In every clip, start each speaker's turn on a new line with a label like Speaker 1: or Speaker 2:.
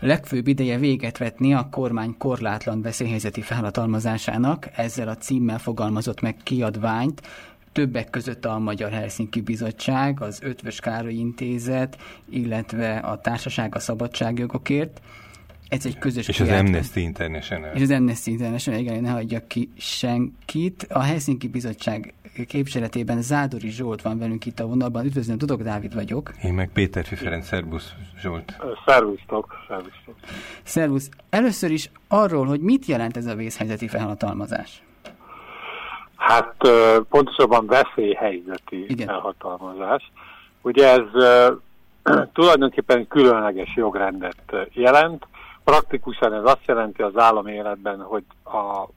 Speaker 1: Legfőbb ideje véget vetni a kormány korlátlan veszélyhelyzeti felhatalmazásának, ezzel a címmel fogalmazott meg kiadványt, többek között a Magyar Helsinki Bizottság, az Ötvös Károly Intézet, illetve a Társaság a Szabadságjogokért.
Speaker 2: Ez egy közös És az Amnesty International.
Speaker 1: És az Amnesty International, igen, ne hagyja ki senkit. A Helsinki Bizottság képviseletében Zádori Zsolt van velünk itt a vonalban. Üdvözlöm, Tudok Dávid vagyok.
Speaker 2: Én meg Péter Ferenc, szervusz Zsolt.
Speaker 3: Szervusztok, szervusztok.
Speaker 1: Szervusz. Először is arról, hogy mit jelent ez a vészhelyzeti felhatalmazás?
Speaker 3: Hát pontosabban veszélyhelyzeti Igen. felhatalmazás. Ugye ez tulajdonképpen különleges jogrendet jelent. Praktikusan ez azt jelenti az állami életben, hogy a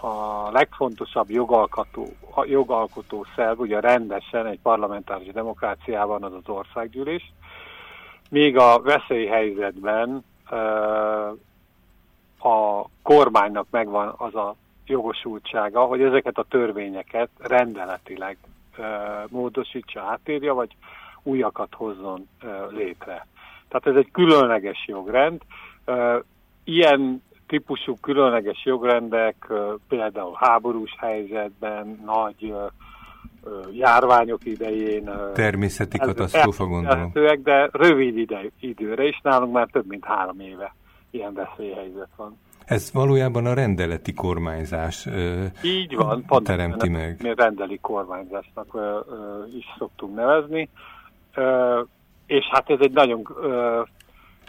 Speaker 3: a legfontosabb jogalkotó, a jogalkotó szerv, ugye rendesen egy parlamentáris demokráciában az az országgyűlés, míg a veszélyhelyzetben a kormánynak megvan az a jogosultsága, hogy ezeket a törvényeket rendeletileg módosítsa, átírja, vagy újakat hozzon létre. Tehát ez egy különleges jogrend. Ilyen típusú különleges jogrendek, például háborús helyzetben, nagy járványok idején.
Speaker 2: Természeti katasztrófa gondolom.
Speaker 3: De rövid ide, időre, és nálunk már több mint három éve ilyen veszélyhelyzet van.
Speaker 2: Ez valójában a rendeleti kormányzás
Speaker 3: Így van,
Speaker 2: pont teremti meg.
Speaker 3: Mi rendeli kormányzásnak is szoktunk nevezni. És hát ez egy nagyon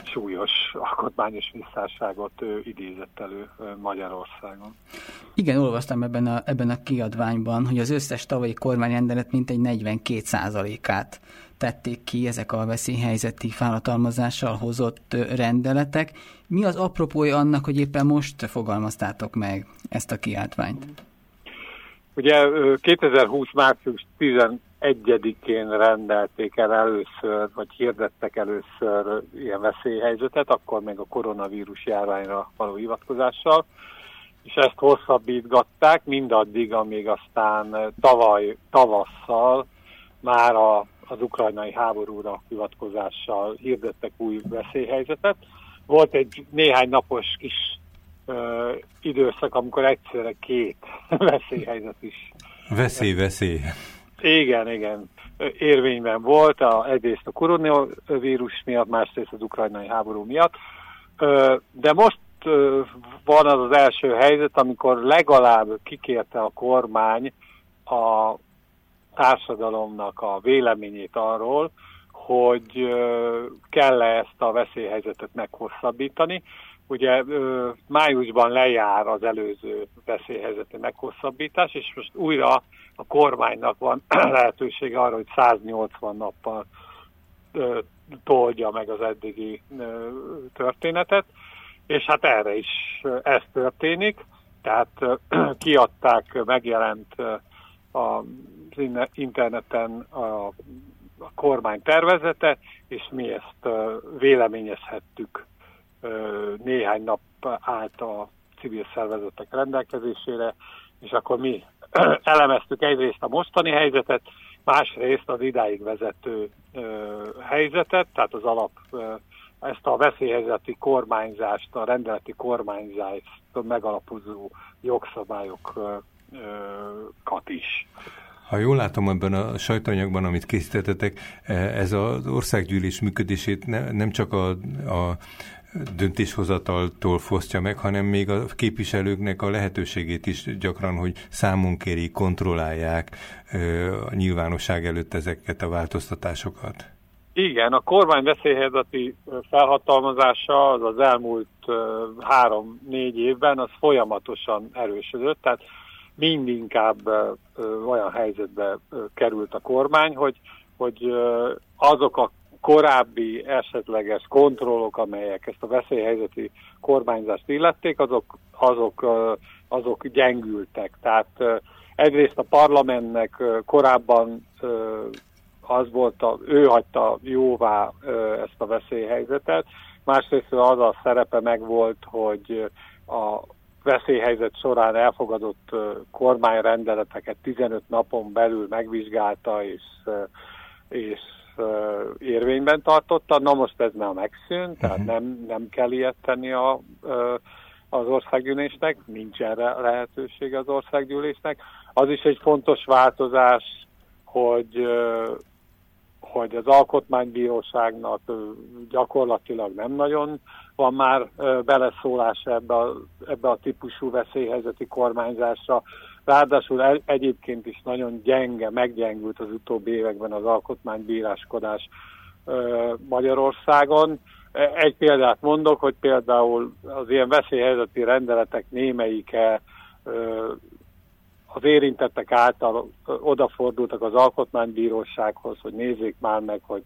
Speaker 3: súlyos alkotmányos visszásságot idézett elő Magyarországon.
Speaker 1: Igen, olvastam ebben a, ebben a kiadványban, hogy az összes tavalyi kormányrendelet mintegy 42%-át tették ki ezek a veszélyhelyzeti felhatalmazással hozott rendeletek. Mi az apropója annak, hogy éppen most fogalmaztátok meg ezt a kiadványt?
Speaker 3: Ugye 2020. március 11-én rendelték el először, vagy hirdettek először ilyen veszélyhelyzetet, akkor még a koronavírus járványra való hivatkozással, és ezt hosszabbítgatták mindaddig, amíg aztán tavaly tavasszal már a, az ukrajnai háborúra hivatkozással hirdettek új veszélyhelyzetet. Volt egy néhány napos kis ö, időszak, amikor egyszerre két veszélyhelyzet is.
Speaker 2: Veszély, veszély.
Speaker 3: Igen, igen. Érvényben volt a, egyrészt a koronavírus miatt, másrészt az ukrajnai háború miatt. De most van az az első helyzet, amikor legalább kikérte a kormány a társadalomnak a véleményét arról, hogy kell-e ezt a veszélyhelyzetet meghosszabbítani. Ugye májusban lejár az előző veszélyhelyzeti meghosszabbítás, és most újra a kormánynak van lehetősége arra, hogy 180 nappal toldja meg az eddigi történetet, és hát erre is ez történik, tehát kiadták, megjelent az interneten a, a kormány tervezete, és mi ezt véleményezhettük néhány nap állt a civil szervezetek rendelkezésére, és akkor mi elemeztük egyrészt a mostani helyzetet, másrészt az idáig vezető helyzetet, tehát az alap ezt a veszélyhelyzeti kormányzást, a rendeleti kormányzást megalapozó jogszabályokat is.
Speaker 2: Ha jól látom ebben a sajtóanyagban, amit készítettetek, ez az országgyűlés működését ne, nem csak a, a döntéshozataltól fosztja meg, hanem még a képviselőknek a lehetőségét is gyakran, hogy számon kéri, kontrollálják a nyilvánosság előtt ezeket a változtatásokat.
Speaker 3: Igen, a kormány veszélyhelyzeti felhatalmazása az az elmúlt három-négy évben az folyamatosan erősödött, tehát mindinkább olyan helyzetbe került a kormány, hogy, hogy azok a korábbi esetleges kontrollok, amelyek ezt a veszélyhelyzeti kormányzást illették, azok, azok, azok gyengültek. Tehát egyrészt a parlamentnek korábban az volt, a, ő hagyta jóvá ezt a veszélyhelyzetet, másrészt az a szerepe megvolt, hogy a veszélyhelyzet során elfogadott kormányrendeleteket 15 napon belül megvizsgálta és, és érvényben tartotta, na most ez már megszűnt, tehát mhm. nem, nem kell ilyet tenni a, az országgyűlésnek, nincs erre lehetőség az országgyűlésnek. Az is egy fontos változás, hogy hogy az alkotmánybíróságnak gyakorlatilag nem nagyon van már beleszólás ebbe a, ebbe a típusú veszélyhelyzeti kormányzásra. Ráadásul egyébként is nagyon gyenge, meggyengült az utóbbi években az alkotmánybíráskodás Magyarországon. E, egy példát mondok, hogy például az ilyen veszélyhelyzeti rendeletek némelyike az érintettek által odafordultak az alkotmánybírósághoz, hogy nézzék már meg, hogy,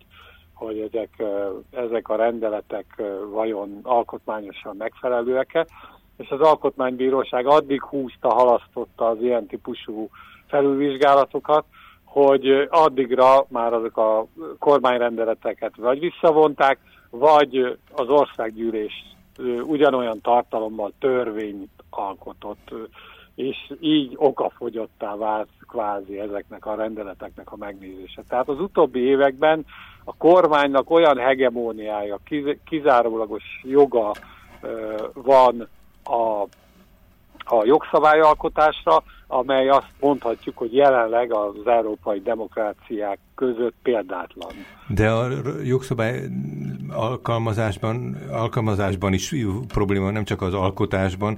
Speaker 3: hogy ezek, ezek a rendeletek vajon alkotmányosan megfelelőek-e, és az alkotmánybíróság addig húzta, halasztotta az ilyen típusú felülvizsgálatokat, hogy addigra már azok a kormányrendeleteket vagy visszavonták, vagy az országgyűlés ugyanolyan tartalommal törvényt alkotott és így okafogyottá vált kvázi ezeknek a rendeleteknek a megnézése. Tehát az utóbbi években a kormánynak olyan hegemóniája, kizárólagos joga van a, a jogszabályalkotásra, amely azt mondhatjuk, hogy jelenleg az európai demokráciák között példátlan.
Speaker 2: De a jogszabály alkalmazásban, alkalmazásban is probléma, nem csak az alkotásban.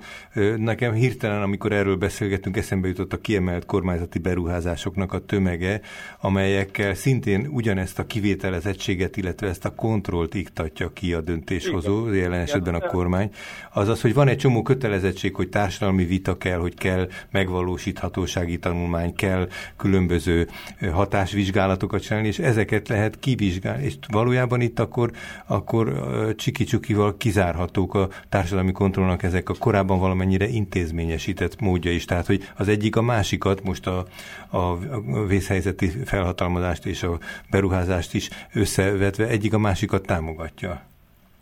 Speaker 2: Nekem hirtelen, amikor erről beszélgettünk, eszembe jutott a kiemelt kormányzati beruházásoknak a tömege, amelyekkel szintén ugyanezt a kivételezettséget, illetve ezt a kontrollt iktatja ki a döntéshozó, Igen. jelen esetben a kormány. Azaz, hogy van egy csomó kötelezettség, hogy társadalmi vita kell, hogy kell megvalósíthatósági tanulmány, kell különböző hatásvizsgálatokat csinálni, és ezeket lehet kivizsgálni. És valójában itt akkor akkor csiki-csukival kizárhatók a társadalmi kontrollnak ezek a korábban valamennyire intézményesített módja is. Tehát, hogy az egyik a másikat, most a, a vészhelyzeti felhatalmazást és a beruházást is összevetve egyik a másikat támogatja.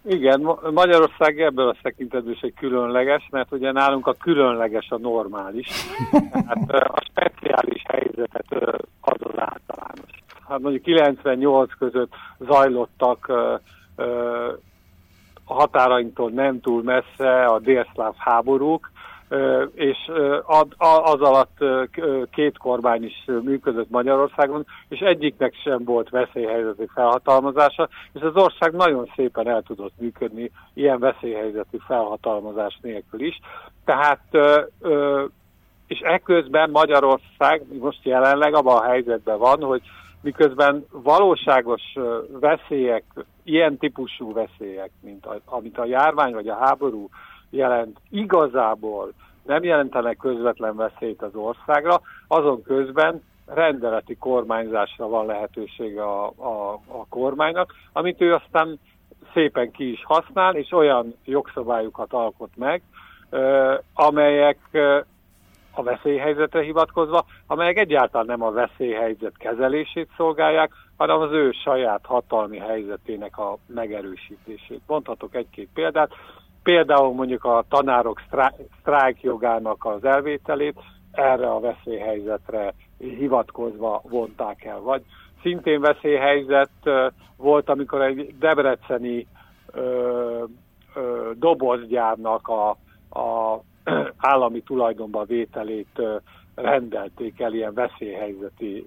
Speaker 3: Igen, Magyarország ebből a tekintetből is egy különleges, mert ugye nálunk a különleges a normális. Tehát a speciális helyzetet az az általános. Hát mondjuk 98 között zajlottak a határainktól nem túl messze a délszláv háborúk, és az alatt két kormány is működött Magyarországon, és egyiknek sem volt veszélyhelyzeti felhatalmazása, és az ország nagyon szépen el tudott működni ilyen veszélyhelyzeti felhatalmazás nélkül is. Tehát, és ekközben Magyarország most jelenleg abban a helyzetben van, hogy miközben valóságos veszélyek, ilyen típusú veszélyek, mint a, amit a járvány vagy a háború jelent, igazából nem jelentenek közvetlen veszélyt az országra, azon közben rendeleti kormányzásra van lehetősége a, a, a kormánynak, amit ő aztán szépen ki is használ, és olyan jogszabályokat alkot meg, amelyek a veszélyhelyzetre hivatkozva, amelyek egyáltalán nem a veszélyhelyzet kezelését szolgálják, hanem az ő saját hatalmi helyzetének a megerősítését. Mondhatok egy-két példát. Például mondjuk a tanárok sztrájk jogának az elvételét erre a veszélyhelyzetre hivatkozva vonták el. Vagy szintén veszélyhelyzet volt, amikor egy debreceni ö, ö, dobozgyárnak a, a állami tulajdonba vételét rendelték el ilyen veszélyhelyzeti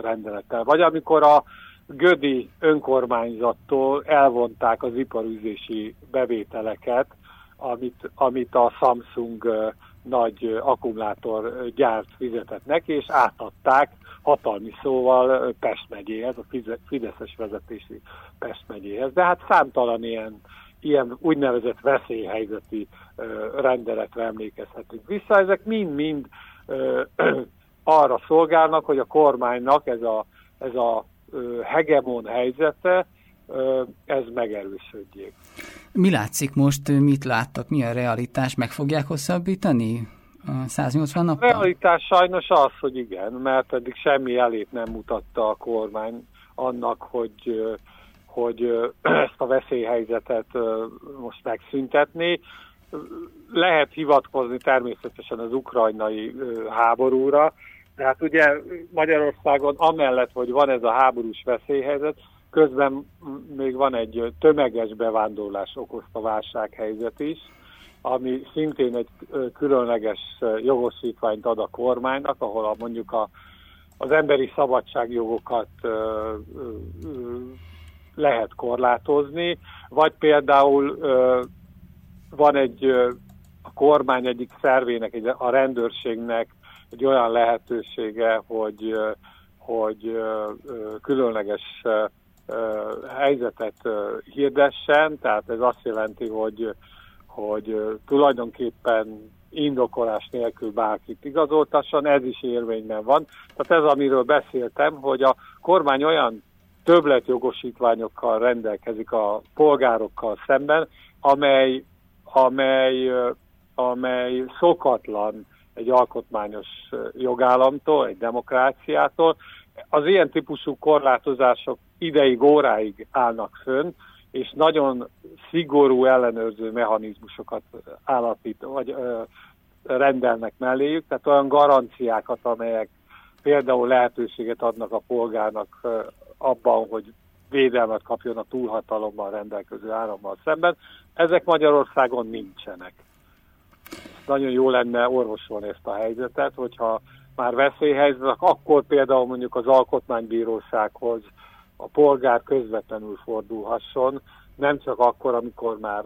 Speaker 3: rendelettel. Vagy amikor a Gödi önkormányzattól elvonták az iparüzési bevételeket, amit, amit a Samsung nagy akkumulátorgyárt fizetett neki, és átadták hatalmi szóval Pest megyéhez, a Fideszes vezetési Pest megyéhez. De hát számtalan ilyen ilyen úgynevezett veszélyhelyzeti rendeletre emlékezhetünk vissza. Ezek mind-mind arra szolgálnak, hogy a kormánynak ez a, ez a hegemon helyzete, ez megerősödjék.
Speaker 1: Mi látszik most, mit láttak, mi a realitás, meg fogják hosszabbítani? 180 nap?
Speaker 3: A realitás sajnos az, hogy igen, mert eddig semmi elét nem mutatta a kormány annak, hogy hogy ezt a veszélyhelyzetet most megszüntetni. Lehet hivatkozni természetesen az ukrajnai háborúra, Tehát ugye Magyarországon amellett, hogy van ez a háborús veszélyhelyzet, közben még van egy tömeges bevándorlás okozta válsághelyzet is, ami szintén egy különleges jogosítványt ad a kormánynak, ahol a, mondjuk a, az emberi szabadságjogokat ö, lehet korlátozni, vagy például van egy a kormány egyik szervének, egy, a rendőrségnek egy olyan lehetősége, hogy, hogy különleges helyzetet hirdessen, tehát ez azt jelenti, hogy, hogy tulajdonképpen indokolás nélkül bárkit igazoltasson, ez is érvényben van. Tehát ez, amiről beszéltem, hogy a kormány olyan többletjogosítványokkal rendelkezik a polgárokkal szemben, amely, amely, amely szokatlan egy alkotmányos jogállamtól, egy demokráciától. Az ilyen típusú korlátozások ideig, óráig állnak fönn, és nagyon szigorú ellenőrző mechanizmusokat állapít, vagy ö, rendelnek melléjük, tehát olyan garanciákat, amelyek például lehetőséget adnak a polgárnak abban, hogy védelmet kapjon a túlhatalommal rendelkező állammal szemben. Ezek Magyarországon nincsenek. Nagyon jó lenne orvosolni ezt a helyzetet, hogyha már veszélyhelyzet, akkor például mondjuk az alkotmánybírósághoz a polgár közvetlenül fordulhasson, nem csak akkor, amikor már,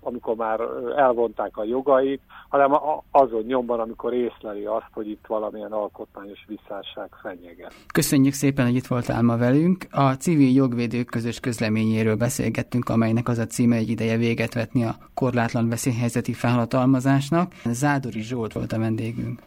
Speaker 3: amikor már elvonták a jogait, hanem azon nyomban, amikor észleli azt, hogy itt valamilyen alkotmányos visszásság fenyeget.
Speaker 1: Köszönjük szépen, hogy itt voltál ma velünk. A civil jogvédők közös közleményéről beszélgettünk, amelynek az a címe egy ideje véget vetni a korlátlan veszélyhelyzeti felhatalmazásnak. Zádori Zsolt volt a vendégünk.